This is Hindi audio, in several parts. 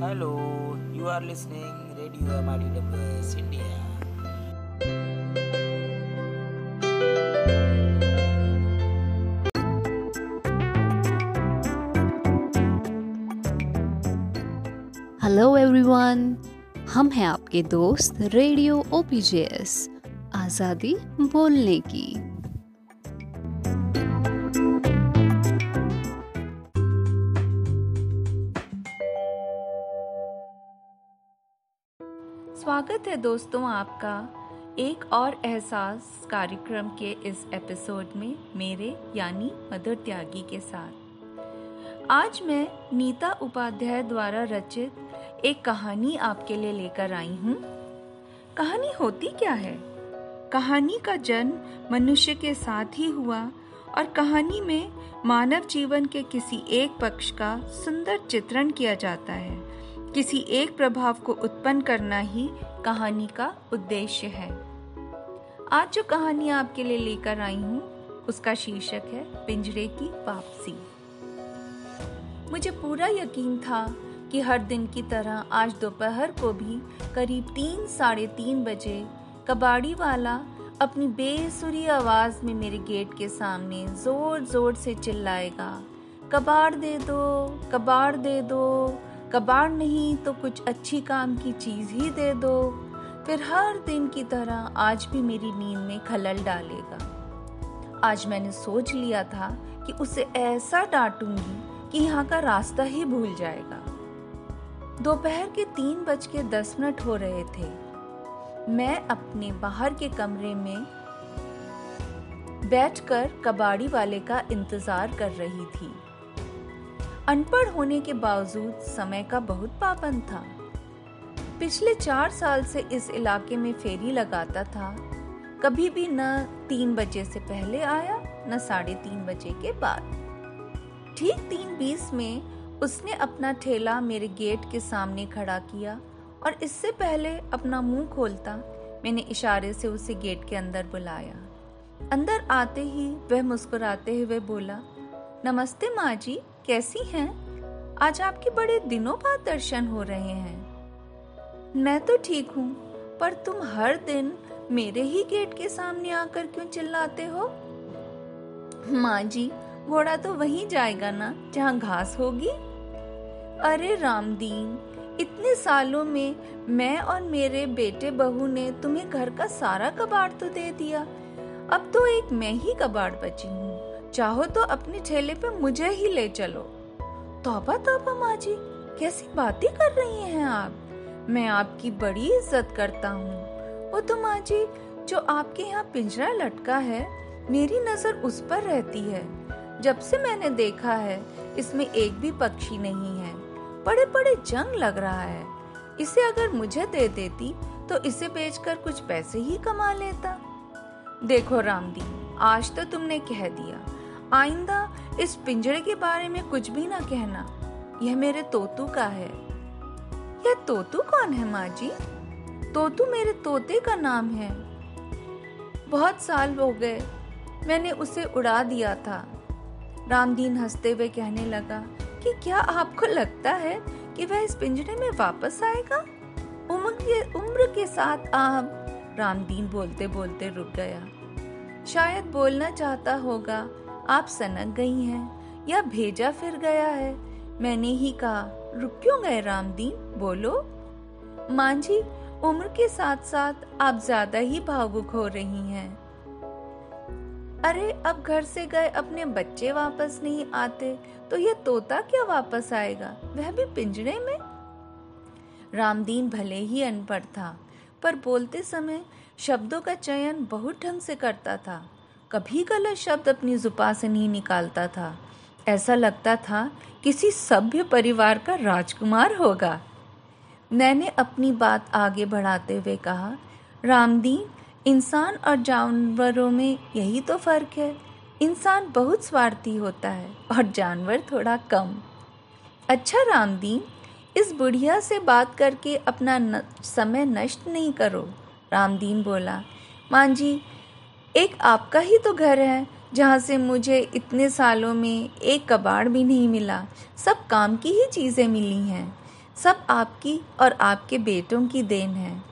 Hello you are listening radio M R W S India hello everyone हम हैं आपके दोस्त रेडियो ओपीजेएस आज़ादी बोलने की। स्वागत है दोस्तों आपका एक और एहसास कार्यक्रम के इस एपिसोड में मेरे यानी मधुर त्यागी के साथ। आज मैं नीता उपाध्याय द्वारा रचित एक कहानी आपके लिए लेकर आई हूँ। कहानी होती क्या है? कहानी का जन्म मनुष्य के साथ ही हुआ और कहानी में मानव जीवन के किसी एक पक्ष का सुंदर चित्रण किया जाता है। किसी एक प्रभाव को उत्पन्न करना ही कहानी का उद्देश्य है। आज जो कहानी आपके लिए लेकर आई हूँ, उसका शीर्षक है पिंजरे की वापसी। मुझे पूरा यकीन था कि हर दिन की तरह आज दोपहर को भी करीब तीन, साढ़े तीन बजे कबाड़ी वाला अपनी बेसुरी आवाज़ में मेरे गेट के सामने ज़ोर ज़ोर से चिल्लाएगा, कबाड़ दे दो, कबाड़ दे दो। कबाड़ नहीं तो कुछ अच्छी काम की चीज़ ही दे दो। फिर हर दिन की तरह आज भी मेरी नींद में खलल डालेगा। आज मैंने सोच लिया था कि उसे ऐसा डांटूँगी कि यहाँ का रास्ता ही भूल जाएगा। दोपहर के तीन बज के दस मिनट हो रहे थे। मैं अपने बाहर के कमरे में बैठकर कबाड़ी वाले का इंतज़ार कर रही थी। अनपढ़ होने के बावजूद समय का बहुत पाबंद था। पिछले चार साल से इस इलाके में फेरी लगाता था। कभी भी न तीन बजे से पहले आया, न साढ़े तीन बजे के बाद। ठीक तीन बीस में उसने अपना ठेला मेरे गेट के सामने खड़ा किया और इससे पहले अपना मुँह खोलता मैंने इशारे से उसे गेट के अंदर बुलाया। अंदर आते ही वह मुस्कुराते हुए बोला, नमस्ते माँ जी। कैसी हैं? आज आपके बड़े दिनों बाद दर्शन हो रहे हैं। मैं तो ठीक हूँ, पर तुम हर दिन मेरे ही गेट के सामने आकर क्यों चिल्लाते हो? माँ जी, घोड़ा तो वहीं जाएगा ना, जहाँ घास होगी? अरे रामदीन, इतने सालों में मैं और मेरे बेटे बहू ने तुम्हें घर का सारा कबाड़ तो दे दिया। अब तो एक मैं ही कबाड़ बची हूँ। चाहो तो अपने ठेले पे मुझे ही ले चलो। तौबा तौबा माँ जी कैसी बातें कर रही हैं आप? मैं आपकी बड़ी इज़्ज़त करता हूँ। वो तो माँ जी जो आपके यहाँ पिंजरा लटका है, मेरी नज़र उस पर रहती है। जब से मैंने देखा है, इसमें एक भी पक्षी नहीं है। बड़े बड़े जंग लग रहा है। इसे अगर मुझे दे देती तो इसे बेचकर कुछ पैसे ही कमा लेता। देखो रामदी, आज तो तुमने कह दिया। आइंदा, इस पिंजरे के बारे में कुछ भी ना कहना। यह मेरे तोतू का है। यह तोतू कौन है, माँ जी? तोतू मेरे तोते का नाम है। बहुत साल हो गए, मैंने उसे उड़ा दिया था। रामदीन हँसते हुए कहने लगा कि क्या आपको लगता है कि वह इस पिंजरे में वापस आएगा? उम्र के उम्र के साथ आप, रामदीन बोलते बोलते रुक गया। शायद बोलना चाहता होगा आप सनक गई हैं या भेजा फिर गया है? मैंने ही कहा, रुक क्यों गए रामदीन? बोलो। माँ जी उम्र के साथ साथ आप ज़्यादा ही भावुक हो रही हैं। अरे, अब घर से गए अपने बच्चे वापस नहीं आते तो ये तोता क्या वापस आएगा? वह भी पिंजरे में? रामदीन भले ही अनपढ़ था, पर बोलते समय शब्दों का चयन बहुत ढंग से करता था। कभी गलत शब्द अपनी जुबा से नहीं निकालता था। ऐसा लगता था किसी सभ्य परिवार का राजकुमार होगा। मैंने अपनी बात आगे बढ़ाते हुए कहा रामदीन इंसान और जानवरों में यही तो फ़र्क है। इंसान बहुत स्वार्थी होता है और जानवर थोड़ा कम। अच्छा रामदीन इस बुढ़िया से बात करके अपना न, समय नष्ट नहीं करो रामदीन बोला। माँ जी एक आपका ही तो घर है, जहाँ से मुझे इतने सालों में एक कबाड़ भी नहीं मिला। सब काम की ही चीज़ें मिली हैं। सब आपकी और आपके बेटों की देन है।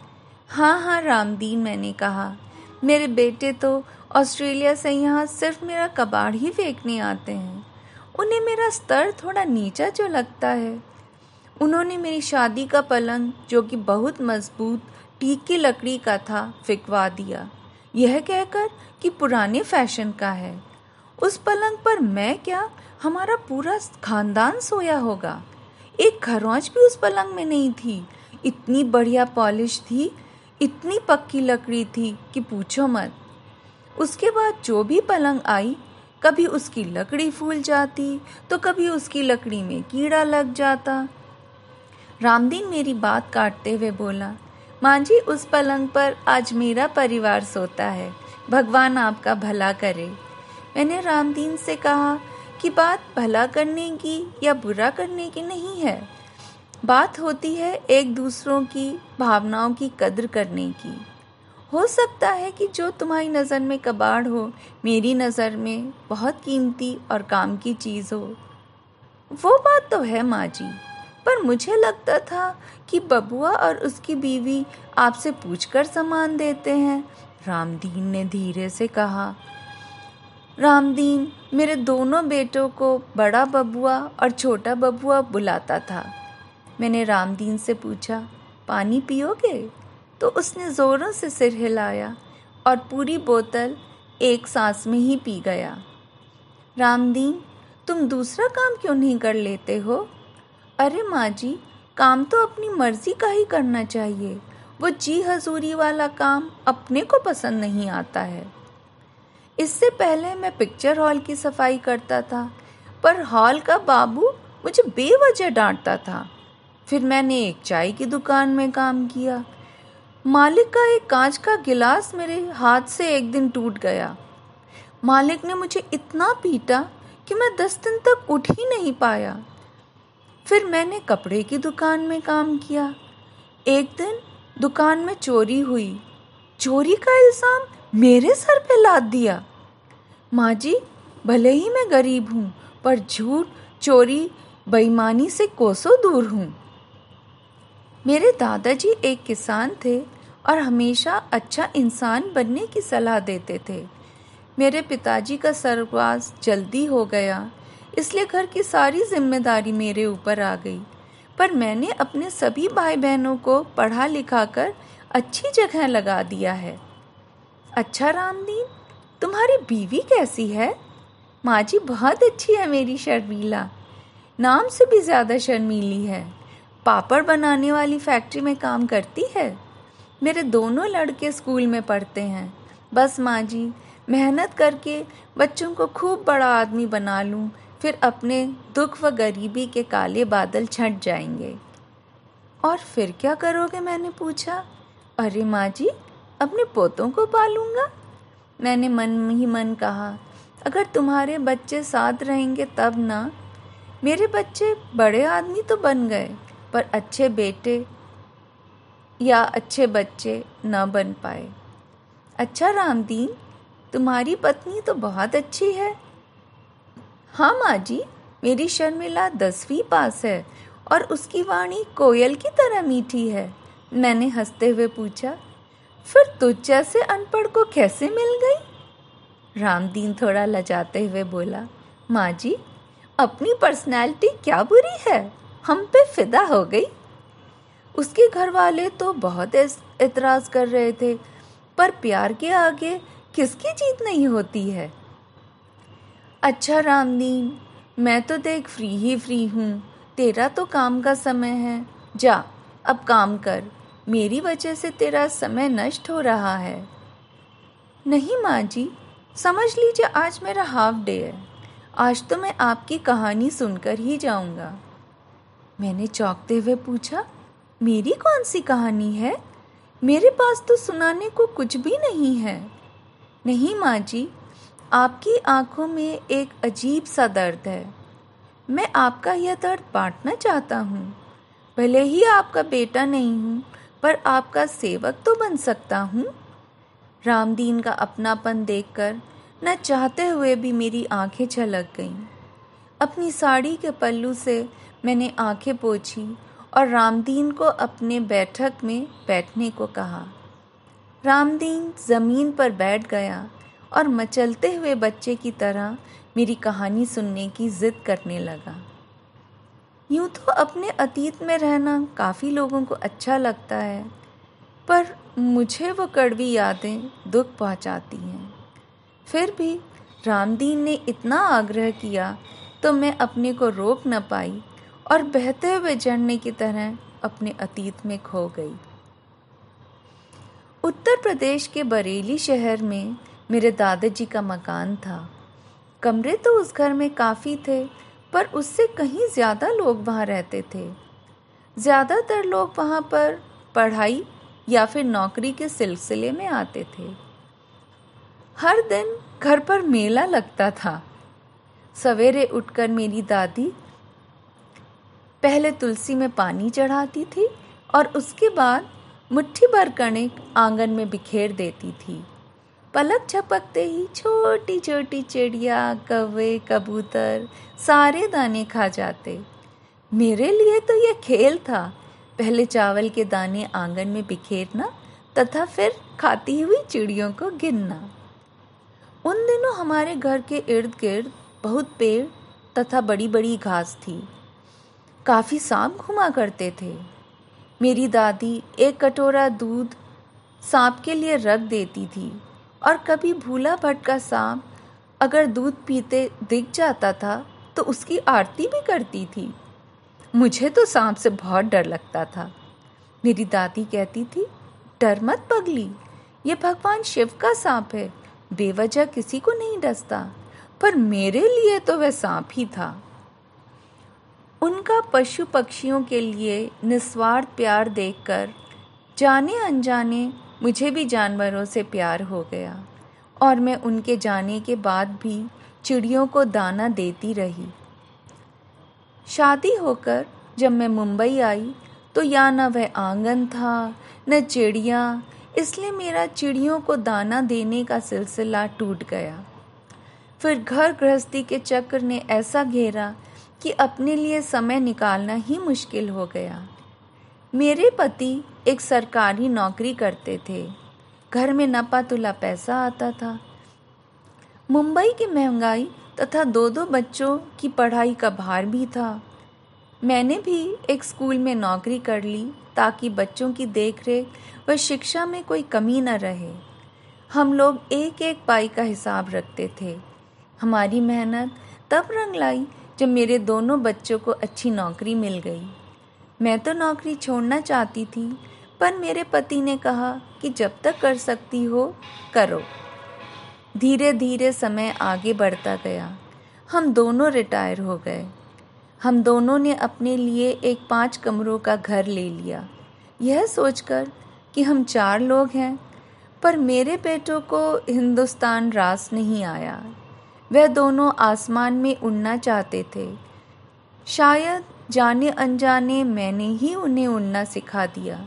हाँ हाँ रामदीन, मैंने कहा। मेरे बेटे तो ऑस्ट्रेलिया से यहाँ सिर्फ़ मेरा कबाड़ ही फेंकने आते हैं। उन्हें मेरा स्तर थोड़ा नीचा जो लगता है। उन्होंने मेरी शादी का पलंग, जो कि बहुत मज़बूत, टीक की लकड़ी का था, फिकवा दिया। यह कहकर कि पुराने फ़ैशन का है। उस पलंग पर मैं क्या? हमारा पूरा खानदान सोया होगा। एक खरौच भी उस पलंग में नहीं थी। इतनी बढ़िया पॉलिश थी, इतनी पक्की लकड़ी थी कि पूछो मत। उसके बाद जो भी पलंग आई, कभी उसकी लकड़ी फूल जाती तो कभी उसकी लकड़ी में कीड़ा लग जाता। रामदीन मेरी बात काटते हुए बोला माँ जी उस पलंग पर आज मेरा परिवार सोता है। भगवान आपका भला करे। मैंने रामदीन से कहा कि बात भला करने की या बुरा करने की नहीं है। बात होती है एक दूसरों की भावनाओं की कद्र करने की। हो सकता है कि जो तुम्हारी नज़र में कबाड़ हो, मेरी नज़र में बहुत कीमती और काम की चीज़ हो। वो बात तो है माँ जी पर मुझे लगता था कि बबुआ और उसकी बीवी आपसे पूछकर सामान देते हैं, रामदीन ने धीरे से कहा। रामदीन मेरे दोनों बेटों को बड़ा बबुआ और छोटा बबुआ बुलाता था। मैंने रामदीन से पूछा, पानी पियोगे? तो उसने ज़ोरों से सिर हिलाया और पूरी बोतल एक सांस में ही पी गया। रामदीन, तुम दूसरा काम क्यों नहीं कर लेते हो? अरे माँ जी, काम तो अपनी मर्ज़ी का ही करना चाहिए। वो जी हजूरी वाला काम अपने को पसंद नहीं आता है। इससे पहले मैं पिक्चर हॉल की सफ़ाई करता था, पर हॉल का बाबू मुझे बेवजह डांटता था। फिर मैंने एक चाय की दुकान में काम किया। मालिक का एक कांच का गिलास मेरे हाथ से एक दिन टूट गया। मालिक ने मुझे इतना पीटा कि मैं दस दिन तक उठ ही नहीं पाया। फिर मैंने कपड़े की दुकान में काम किया। एक दिन दुकान में चोरी हुई। चोरी का इल्ज़ाम मेरे सर पे लाद दिया। माँ जी, भले ही मैं गरीब हूँ, पर झूठ, चोरी, बेईमानी से कोसों दूर हूँ। मेरे दादाजी एक किसान थे और हमेशा अच्छा इंसान बनने की सलाह देते थे। मेरे पिताजी का सरवास जल्दी हो गया। इसलिए घर की सारी ज़िम्मेदारी मेरे ऊपर आ गई। पर मैंने अपने सभी भाई बहनों को पढ़ा लिखा कर अच्छी जगह लगा दिया है। अच्छा रामदीन, तुम्हारी बीवी कैसी है? माँ जी, बहुत अच्छी है मेरी शर्मीला। नाम से भी ज़्यादा शर्मीली है। पापड़ बनाने वाली फैक्ट्री में काम करती है? मेरे दोनों लड़के स्कूल में पढ़ते हैं। बस माँ जी, मेहनत करके बच्चों को खूब बड़ा आदमी बना लूँ फिर अपने दुख व गरीबी के काले बादल छट जाएँगे। और फिर क्या करोगे? मैंने पूछा। अरे माँ जी, अपने पोतों को पालूँगा। मैंने मन ही मन कहा, अगर तुम्हारे बच्चे साथ रहेंगे तब ना। मेरे बच्चे बड़े आदमी तो बन गए, पर अच्छे बेटे या अच्छे बच्चे न बन पाए। अच्छा रामदीन, तुम्हारी पत्नी तो बहुत अच्छी है। हाँ माँ जी, मेरी शर्मिला दसवीं पास है और उसकी वाणी कोयल की तरह मीठी है। मैंने हँसते हुए पूछा, फिर तुझ जैसे अनपढ़ को कैसे मिल गई? रामदीन थोड़ा लजाते हुए बोला, माँ जी, अपनी पर्सनैलिटी क्या बुरी है? हम पे फिदा हो गई। उसके घर वाले तो बहुत एतराज़ कर रहे थे, पर प्यार के आगे किसकी जीत नहीं होती है? अच्छा रामदीन, मैं तो देख फ्री ही फ्री हूँ। तेरा तो काम का समय है। जा, अब काम कर। मेरी वजह से तेरा समय नष्ट हो रहा है। नहीं माँ जी, समझ लीजिए आज मेरा हाफ़ डे है। आज तो मैं आपकी कहानी सुनकर ही जाऊँगा। मैंने चौंकते हुए पूछा, मेरी कौन सी कहानी है? मेरे पास तो सुनाने को कुछ भी नहीं है। नहीं माँ जी आपकी आँखों में एक अजीब सा दर्द है। मैं आपका यह दर्द बांटना चाहता हूँ। भले ही आपका बेटा नहीं हूँ, पर आपका सेवक तो बन सकता हूँ। रामदीन का अपनापन देखकर न चाहते हुए भी मेरी आँखें छलक गईं। अपनी साड़ी के पल्लू से मैंने आँखें पोछी और रामदीन को अपने बैठक में बैठने को कहा। रामदीन ज़मीन पर बैठ गया और मचलते हुए बच्चे की तरह मेरी कहानी सुनने की ज़िद करने लगा। यूँ तो अपने अतीत में रहना काफ़ी लोगों को अच्छा लगता है, पर मुझे वो कड़वी यादें दुख पहुंचाती हैं। फिर भी रामदीन ने इतना आग्रह किया तो मैं अपने को रोक न पाई और बहते हुए झरने की तरह अपने अतीत में खो गई। उत्तर प्रदेश के बरेली शहर में मेरे दादाजी का मकान था। कमरे तो उस घर में काफ़ी थे, पर उससे कहीं ज़्यादा लोग वहाँ रहते थे। ज़्यादातर लोग वहाँ पर पढ़ाई या फिर नौकरी के सिलसिले में आते थे। हर दिन घर पर मेला लगता था। सवेरे उठकर मेरी दादी पहले तुलसी में पानी चढ़ाती थी और उसके बाद मुट्ठी भर कणिक आँगन में बिखेर देती थी। पलक झपकते ही छोटी छोटी चिड़िया, कौवे, कबूतर सारे दाने खा जाते। मेरे लिए तो यह खेल था। पहले चावल के दाने आँगन में बिखेरना तथा फिर खाती हुई चिड़ियों को गिनना। उन दिनों हमारे घर के इर्द गिर्द बहुत पेड़ तथा बड़ी बड़ी घास थी। काफ़ी सांप घुमा करते थे। मेरी दादी एक कटोरा दूध सांप के लिए रख देती थी। और कभी भूला भटका सांप अगर दूध पीते दिख जाता था तो उसकी आरती भी करती थी। मुझे तो सांप से बहुत डर लगता था। मेरी दादी कहती थी, डर मत पगली, ये भगवान शिव का सांप है, बेवजह किसी को नहीं डसता, पर मेरे लिए तो वह सांप ही था। उनका पशु पक्षियों के लिए निस्वार्थ प्यार देखकर जाने अनजाने मुझे भी जानवरों से प्यार हो गया और मैं उनके जाने के बाद भी चिड़ियों को दाना देती रही। शादी होकर जब मैं मुंबई आई तो या न वह आँगन था, न चिड़िया, इसलिए मेरा चिड़ियों को दाना देने का सिलसिला टूट गया। फिर घर गृहस्थी के चक्र ने ऐसा घेरा कि अपने लिए समय निकालना ही मुश्किल हो गया। मेरे पति एक सरकारी नौकरी करते थे। घर में नपा तुला पैसा आता था। मुंबई की महँगाई तथा दो दो बच्चों की पढ़ाई का भार भी था। मैंने भी एक स्कूल में नौकरी कर ली ताकि बच्चों की देखरेख व शिक्षा में कोई कमी न रहे। हम लोग एक एक पाई का हिसाब रखते थे। हमारी मेहनत तब रंग लाई जब मेरे दोनों बच्चों को अच्छी नौकरी मिल गई। मैं तो नौकरी छोड़ना चाहती थी पर मेरे पति ने कहा कि जब तक कर सकती हो, करो। धीरे धीरे समय आगे बढ़ता गया। हम दोनों रिटायर हो गए। हम दोनों ने अपने लिए एक पाँच कमरों का घर ले लिया। यह सोचकर कि हम चार लोग हैं, पर मेरे बेटों को हिंदुस्तान रास नहीं आया। वह दोनों आसमान में उड़ना चाहते थे। शायद जाने अनजाने मैंने ही उन्हें उड़ना सिखा दिया।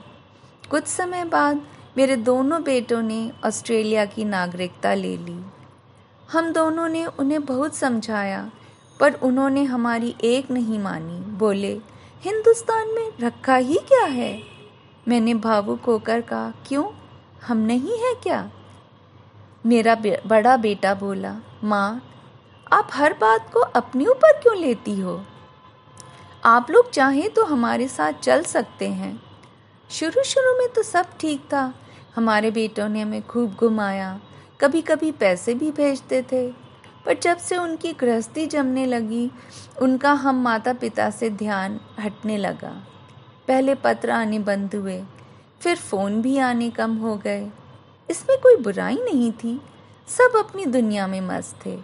कुछ समय बाद मेरे दोनों बेटों ने ऑस्ट्रेलिया की नागरिकता ले ली। हम दोनों ने उन्हें बहुत समझाया, पर उन्होंने हमारी एक नहीं मानी। बोले, हिंदुस्तान में रखा ही क्या है? मैंने भावुक होकर कहा, क्यों? हम नहीं है क्या? मेरा बड़ा बेटा बोला, माँ, आप हर बात को अपने ऊपर क्यों लेती हो? आप लोग चाहें तो हमारे साथ चल सकते हैं। शुरू शुरू में तो सब ठीक था। हमारे बेटों ने हमें खूब घुमाया। कभी कभी पैसे भी भेजते थे। पर जब से उनकी गृहस्थी जमने लगी, उनका हम माता पिता से ध्यान हटने लगा। पहले पत्र आने बंद हुए, फिर फ़ोन भी आने कम हो गए। इसमें कोई बुराई नहीं थी। सब अपनी दुनिया में मस्त थे।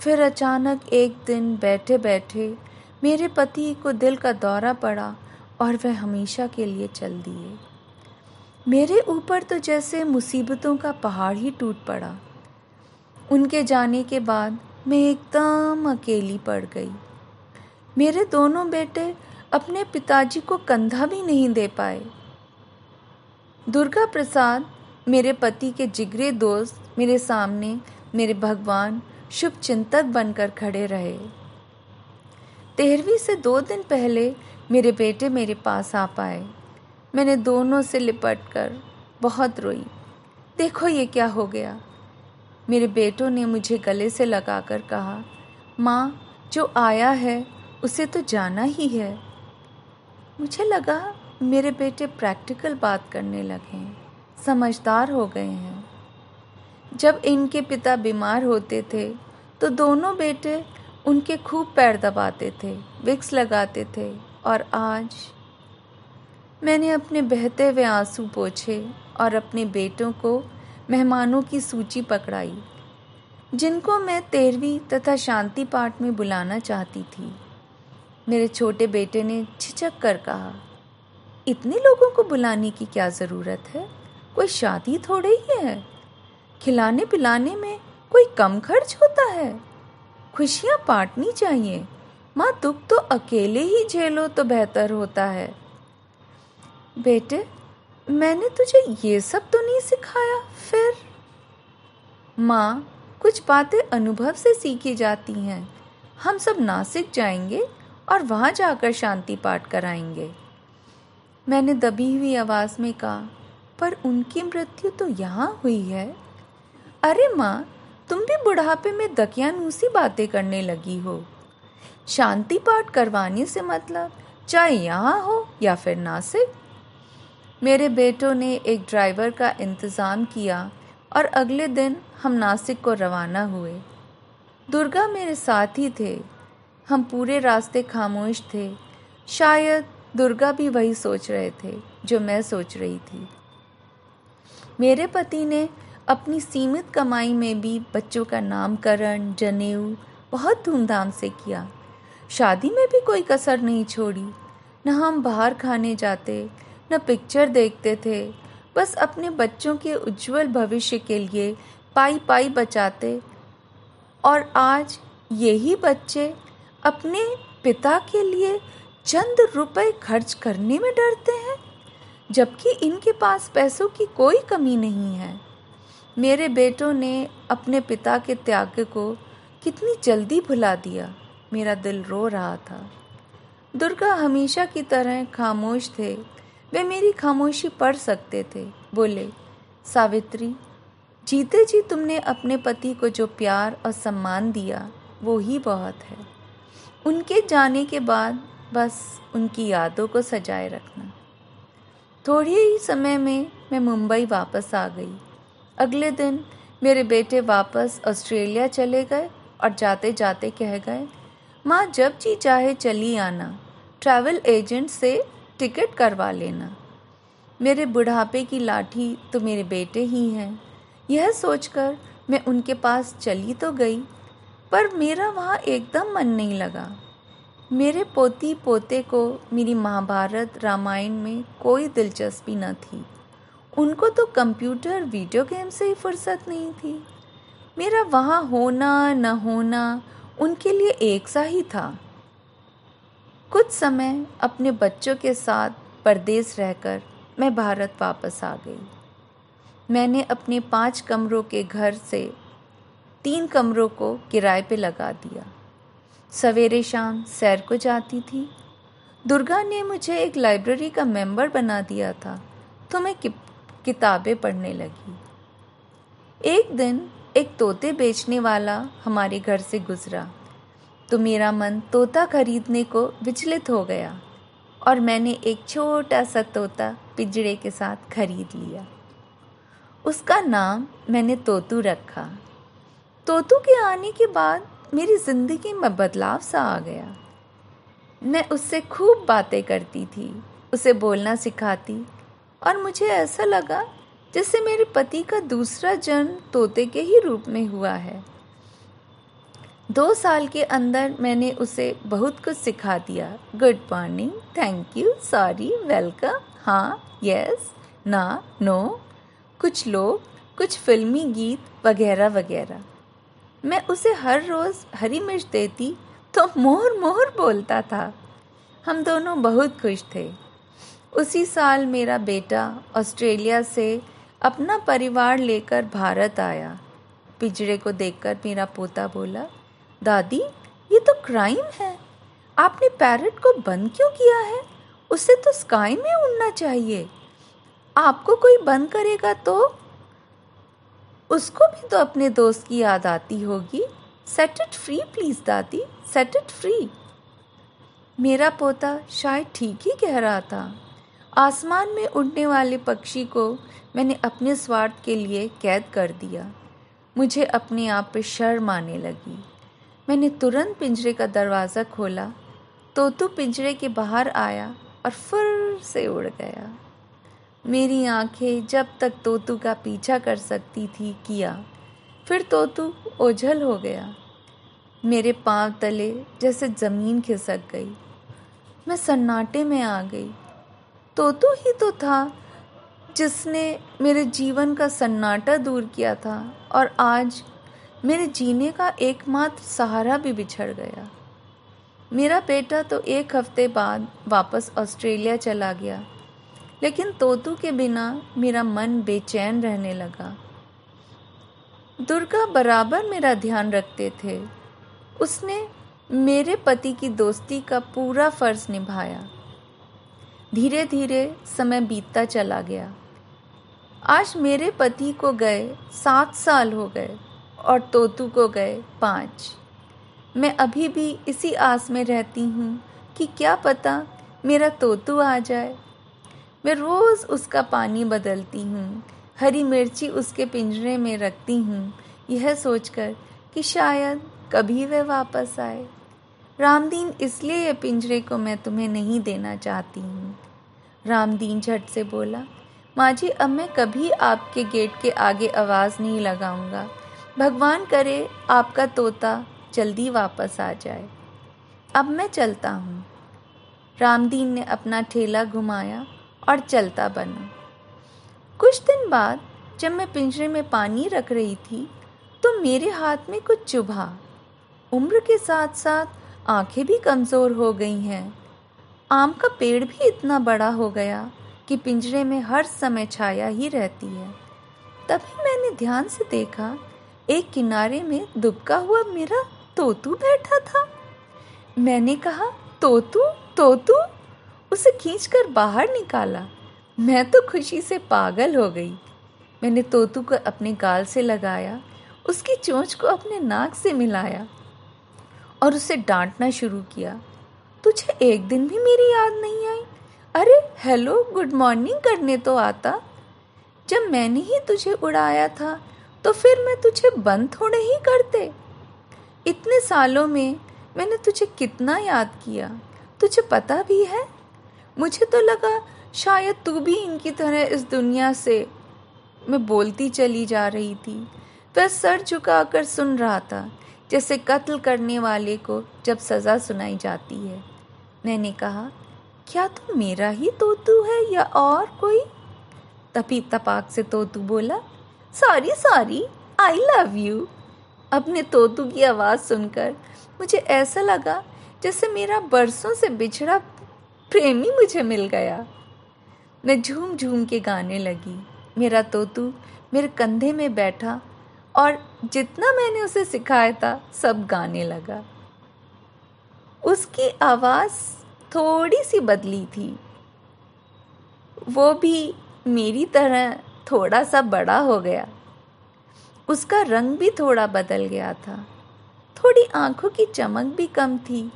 फिर अचानक एक दिन बैठे बैठे मेरे पति को दिल का दौरा पड़ा। और वह हमेशा के लिए चल दिए। मेरे ऊपर तो जैसे मुसीबतों का पहाड़ ही टूट पड़ा। उनके जाने के बाद मैं एकदम अकेली पड़ गई। मेरे दोनों बेटे अपने पिताजी को कंधा भी नहीं दे पाए। दुर्गा प्रसाद, मेरे पति के जिगरे दोस्त, मेरे सामने मेरे भगवान शुभ चिंतक बनकर खड़े रहे। तेरहवीं से दो दिन पहले मेरे बेटे मेरे पास आ पाए। मैंने दोनों से लिपट कर बहुत रोई। देखो ये क्या हो गया। मेरे बेटों ने मुझे गले से लगाकर कहा, माँ, जो आया है, उसे तो जाना ही है। मुझे लगा, मेरे बेटे प्रैक्टिकल बात करने लगे, समझदार हो गए हैं। जब इनके पिता बीमार होते थे तो दोनों बेटे उनके खूब पैर दबाते थे, विक्स लगाते थे। और आज मैंने अपने बहते हुए आँसू पोछे और अपने बेटों को मेहमानों की सूची पकड़ाई, जिनको मैं तेरहवीं तथा शांति पाठ में बुलाना चाहती थी। मेरे छोटे बेटे ने झिझक कर कहा, इतने लोगों को बुलाने की क्या ज़रूरत है? कोई शादी थोड़े ही है। खिलाने पिलाने में कोई कम खर्च होता है। खुशियाँ बांटनी चाहिए। माँ, दुख तो अकेले ही झेलो तो बेहतर होता है। बेटे, मैंने तुझे ये सब तो नहीं सिखाया, फिर? माँ, कुछ बातें अनुभव से सीखी जाती हैं। हम सब नासिक जाएँगे और वहाँ जाकर शांति पाठ कराएँगे। मैंने दबी हुई आवाज़ में कहा, पर उनकी मृत्यु तो यहाँ हुई है? अरे माँ, तुम भी बुढ़ापे में दकियानूसी बातें करने लगी हो। शांति पाठ करवाने से मतलब? चाहे यहाँ हो या फिर नासिक? मेरे बेटों ने एक ड्राइवर का इंतज़ाम किया और अगले दिन हम नासिक को रवाना हुए। दुर्गा मेरे साथ ही थे। हम पूरे रास्ते खामोश थे। शायद दुर्गा भी वही सोच रहे थे जो मैं सोच रही थी। मेरे पति ने अपनी सीमित कमाई में भी बच्चों का नामकरण, जनेऊ बहुत धूमधाम से किया। शादी में भी कोई कसर नहीं छोड़ी। न हम बाहर खाने जाते, न पिक्चर देखते थे। बस अपने बच्चों के उज्जवल भविष्य के लिए पाई पाई बचाते। और आज यही बच्चे अपने पिता के लिए चंद रुपए खर्च करने में डरते हैं, जबकि इनके पास पैसों की कोई कमी नहीं है। मेरे बेटों ने अपने पिता के त्याग को कितनी जल्दी भुला दिया। मेरा दिल रो रहा था। दुर्गा हमेशा की तरह खामोश थे। वे मेरी खामोशी पढ़ सकते थे। बोले, सावित्री जीते जी तुमने अपने पति को जो प्यार और सम्मान दिया, वो ही बहुत है। उनके जाने के बाद बस उनकी यादों को सजाए रखना। थोड़े ही समय में मैं मुंबई वापस आ गई। अगले दिन मेरे बेटे वापस ऑस्ट्रेलिया चले गए और जाते जाते कह गए माँ जब जी चाहे चली आना ट्रैवल एजेंट से टिकट करवा लेना। मेरे बुढ़ापे की लाठी तो मेरे बेटे ही हैं। यह सोचकर मैं उनके पास चली तो गई, पर मेरा वहाँ एकदम मन नहीं लगा। मेरे पोती पोते को मेरी महाभारत रामायण में कोई दिलचस्पी न थी। उनको तो कंप्यूटर वीडियो गेम से ही फुर्सत नहीं थी। मेरा वहाँ होना न होना उनके लिए एक सा ही था। कुछ समय अपने बच्चों के साथ परदेश रहकर मैं भारत वापस आ गई। मैंने अपने पाँच कमरों के घर से तीन कमरों को किराए पे लगा दिया। सवेरे शाम सैर को जाती थी। दुर्गा ने मुझे एक लाइब्रेरी का मेंबर बना दिया था। तो मैं किताबें पढ़ने लगी। एक दिन एक तोते बेचने वाला हमारे घर से गुजरा। तो मेरा मन तोता खरीदने को विचलित हो गया और मैंने एक छोटा सा तोता पिंजड़े के साथ खरीद लिया। उसका नाम मैंने तोतू रखा। तोतू के आने के बाद मेरी ज़िंदगी में बदलाव सा आ गया। मैं उससे खूब बातें करती थी, उसे बोलना सिखाती और मुझे ऐसा लगा जैसे मेरे पति का दूसरा जन्म तोते के ही रूप में हुआ है। दो साल के अंदर मैंने उसे बहुत कुछ सिखा दिया। Good morning, thank you, sorry, welcome हाँ यस, ना, नो, कुछ लोग, कुछ फिल्मी गीत, वगैरह वगैरह। मैं उसे हर रोज़ हरी मिर्च देती तो मोहर मोहर बोलता था। हम दोनों बहुत खुश थे। उसी साल मेरा बेटा ऑस्ट्रेलिया से अपना परिवार लेकर भारत आया। पिजड़े को देखकर मेरा पोता बोला, दादी, ये तो क्राइम है। आपने पैरट को बंद क्यों किया है? उसे तो स्काई में उड़ना चाहिए। आपको कोई बंद करेगा तो? उसको भी तो अपने दोस्त की याद आती होगी। सेट इट फ्री प्लीज़ दादी। सेट इट फ्री मेरा पोता शायद ठीक ही कह रहा था। आसमान में उड़ने वाले पक्षी को मैंने अपने स्वार्थ के लिए कैद कर दिया। मुझे अपने आप पर शर्म आने लगी। मैंने तुरंत पिंजरे का दरवाज़ा खोला, तोतू पिंजरे के बाहर आया और फिर से उड़ गया। मेरी आँखें जब तक तोतू का पीछा कर सकती थी किया, फिर तोतू ओझल हो गया। मेरे पाँव तले जैसे ज़मीन खिसक गई। मैं सन्नाटे में आ गई। तोतू ही तो था, जिसने मेरे जीवन का सन्नाटा दूर किया था और आज मेरे जीने का एकमात्र सहारा भी बिछड़ गया। मेरा बेटा तो एक हफ़्ते बाद वापस ऑस्ट्रेलिया चला गया, लेकिन तोतू के बिना मेरा मन बेचैन रहने लगा। दुर्गा बराबर मेरा ध्यान रखते थे। उसने मेरे पति की दोस्ती का पूरा फ़र्ज़ निभाया। धीरे धीरे समय बीतता चला गया। आज मेरे पति को गए सात साल हो गए और तोतू को गए पाँच। मैं अभी भी इसी आस में रहती हूँ कि क्या पता मेरा तोतू आ जाए। मैं रोज़ उसका पानी बदलती हूँ, हरी मिर्ची उसके पिंजरे में रखती हूँ, यह सोचकर कि शायद कभी वह वापस आए। रामदीन इसलिए ये पिंजरे को मैं तुम्हें नहीं देना चाहती हूँ। रामदीन झट से बोला माँ जी अब मैं कभी आपके गेट के आगे आवाज़ नहीं लगाऊँगा। भगवान करे आपका तोता जल्दी वापस आ जाए। अब मैं चलता हूँ। रामदीन ने अपना ठेला घुमाया और चलता बना। कुछ दिन बाद, जब मैं पिंजरे में पानी रख रही थी तो मेरे हाथ में कुछ चुभा। उम्र के साथ साथ आँखें भी कमज़ोर हो गई हैं। आम का पेड़ भी इतना बड़ा हो गया कि पिंजरे में हर समय छाया ही रहती है। तभी मैंने ध्यान से देखा, एक किनारे में दुबका हुआ मेरा तोतू बैठा था। मैंने कहा, तोतू तोतू। उसे खींचकर बाहर निकाला। मैं तो खुशी से पागल हो गई। मैंने तोतू को अपने गाल से लगाया, उसकी चोंच को अपने नाक से मिलाया और उसे डांटना शुरू किया। तुझे एक दिन भी मेरी याद नहीं आई? अरे हेलो गुड मॉर्निंग करने तो आता। जब मैंने ही तुझे उड़ाया था तो फिर मैं तुझे बंद थोड़े ही करते। इतने सालों में मैंने तुझे कितना याद किया। तुझे पता भी है? मुझे तो लगा शायद तू भी इनकी तरह इस दुनिया से मैं बोलती चली जा रही थी। वह सर झुकाकर सुन रहा था, जैसे कत्ल करने वाले को जब सज़ा सुनाई जाती है। मैंने कहा, क्या तू तो मेरा ही तोतू है या और कोई? तभी तपाक से तोतू बोला, sorry sorry I love you अपने तोतू की आवाज़ सुनकर मुझे ऐसा लगा जैसे मेरा बरसों से बिछड़ा प्रेमी मुझे मिल गया। मैं झूम झूम के गाने लगी। मेरा तोतू मेरे कंधे में बैठा और जितना मैंने उसे सिखाया था, सब गाने लगा। उसकी आवाज़ थोड़ी सी बदली थी। वो भी मेरी तरह थोड़ा सा बड़ा हो गया। उसका रंग भी थोड़ा बदल गया था। थोड़ी आँखों की चमक भी कम थी।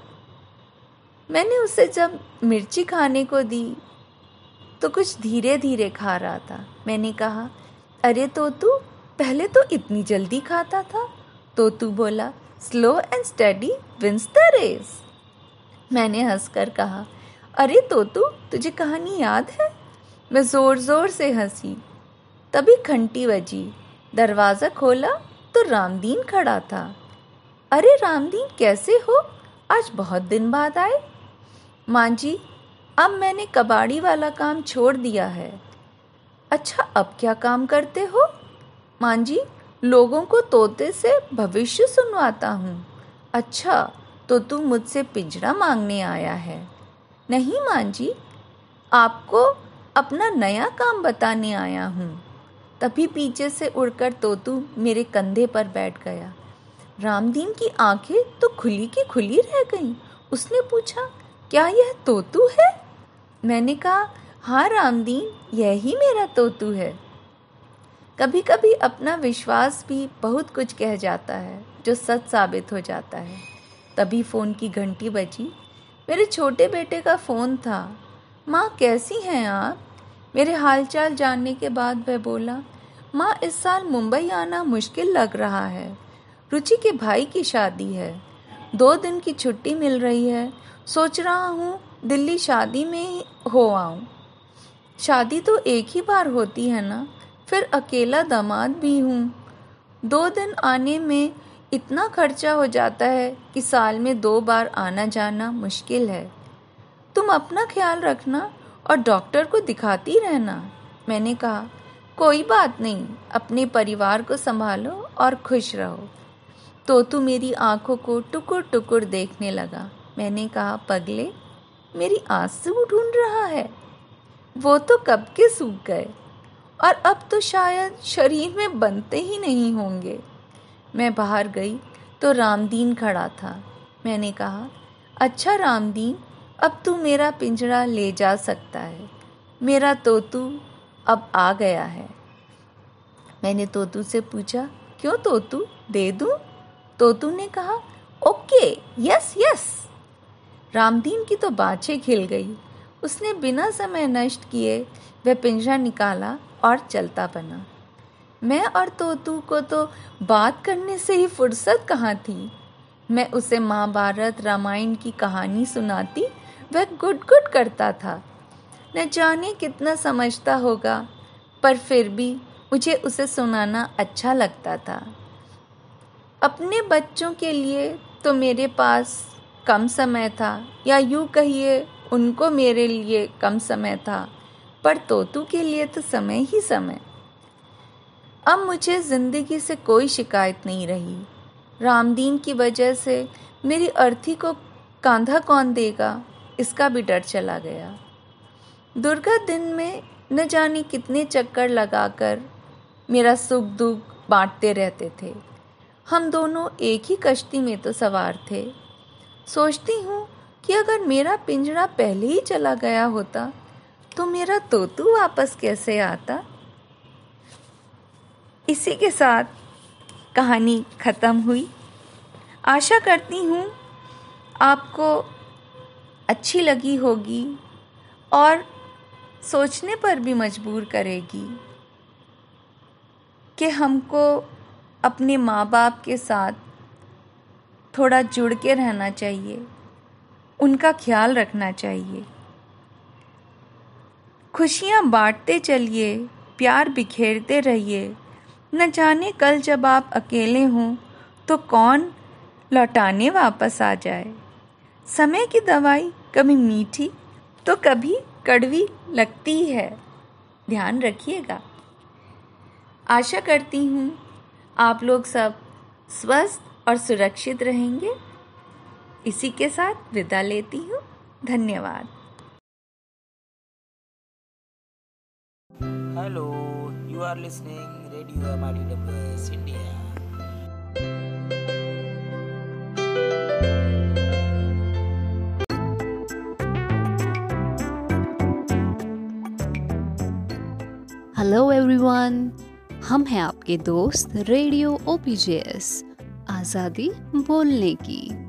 मैंने उसे जब मिर्ची खाने को दी तो कुछ धीरे धीरे खा रहा था। मैंने कहा, अरे तो तू पहले तो इतनी जल्दी खाता था। तो तू बोला slow and steady wins the race मैंने हंसकर कहा, अरे तोतू, तुझे कहानी याद है? मैं ज़ोर ज़ोर से हँसी। तभी घंटी बजी। दरवाज़ा खोला तो रामदीन खड़ा था। अरे रामदीन, कैसे हो? आज बहुत दिन बाद आए। माँ जी, अब मैंने कबाड़ी वाला काम छोड़ दिया है। अच्छा अब क्या काम करते हो? माँ जी, लोगों को तोते से भविष्य सुनवाता हूँ। अच्छा तो तू मुझसे पिंजरा मांगने आया है। नहीं माँ जी आपको अपना नया काम बताने आया हूँ। तभी पीछे से उड़कर तोतू मेरे कंधे पर बैठ गया। रामदीन की आँखें तो खुली की खुली रह गईं। उसने पूछा, क्या यह तोतू है? मैंने कहा हाँ रामदीन, यही मेरा तोतू है। कभी कभी अपना विश्वास भी बहुत कुछ कह जाता है, जो सच साबित हो जाता है। तभी फ़ोन की घंटी बजी। मेरे छोटे बेटे का फ़ोन था। माँ, कैसी हैं आप? मेरे हालचाल जानने के बाद वह बोला, माँ, इस साल मुंबई आना मुश्किल लग रहा है। रुचि के भाई की शादी है। दो दिन की छुट्टी मिल रही है। सोच रहा हूँ दिल्ली शादी में हो आऊँ। शादी तो एक ही बार होती है ना? फिर अकेला दामाद भी हूँ। दो दिन आने में इतना खर्चा हो जाता है कि साल में दो बार आना जाना मुश्किल है। तुम अपना ख्याल रखना और डॉक्टर को दिखाती रहना। मैंने कहा, कोई बात नहीं, अपने परिवार को संभालो और खुश रहो। तो तू मेरी आँखों को टुकुर टुकुर देखने लगा। मैंने कहा, पगले, मेरी आँसू ढूंढ रहा है। वो तो कब के सूख गए, और अब तो शायद शरीर में बनते ही नहीं होंगे। मैं बाहर गई तो रामदीन खड़ा था। मैंने कहा अच्छा रामदीन, अब तू मेरा पिंजरा ले जा सकता है। मेरा तोतू अब आ गया है। मैंने तोतू से पूछा, क्यों तोतू? दे दूँ? तोतू ने कहा, ओके, यस यस। रामदीन की तो बाछे खिल गई। उसने बिना समय नष्ट किए वह पिंजरा निकाला और चलता बना। मैं और तोतू को तो बात करने से ही फुर्सत कहाँ थी? मैं उसे महाभारत रामायण की कहानी सुनाती, वह गुट गुट करता था। न जाने कितना समझता होगा, पर फिर भी मुझे उसे सुनाना अच्छा लगता था। अपने बच्चों के लिए तो मेरे पास कम समय था, या यूँ कहिए, उनको मेरे लिए कम समय था, पर तोतू के लिए तो समय ही समय। अब मुझे ज़िंदगी से कोई शिकायत नहीं रही। रामदीन की वजह से मेरी अर्थी को कांधा कौन देगा? इसका भी डर चला गया। दुर्गा दिन में न जाने कितने चक्कर लगाकर मेरा सुख दुख बांटते रहते थे। हम दोनों एक ही कश्ती में तो सवार थे। सोचती हूँ कि अगर मेरा पिंजरा पहले ही चला गया होता तो मेरा तोतू वापस कैसे आता? इसी के साथ कहानी ख़त्म हुई। आशा करती हूँ आपको अच्छी लगी होगी और सोचने पर भी मजबूर करेगी कि हमको अपने माँ बाप के साथ थोड़ा जुड़ के रहना चाहिए, उनका ख्याल रखना चाहिए। खुशियाँ बांटते चलिए, प्यार बिखेरते रहिए न जाने कल जब आप अकेले हों तो कौन लौटाने वापस आ जाए? समय की दवाई कभी मीठी तो कभी कड़वी लगती है। ध्यान रखिएगा। आशा करती हूँ आप लोग सब स्वस्थ और सुरक्षित रहेंगे। इसी के साथ विदा लेती हूँ। धन्यवाद। Hello you are listening M I India hello everyone हम हैं आपके दोस्त रेडियो ओपीजेएस आज़ादी बोलने की।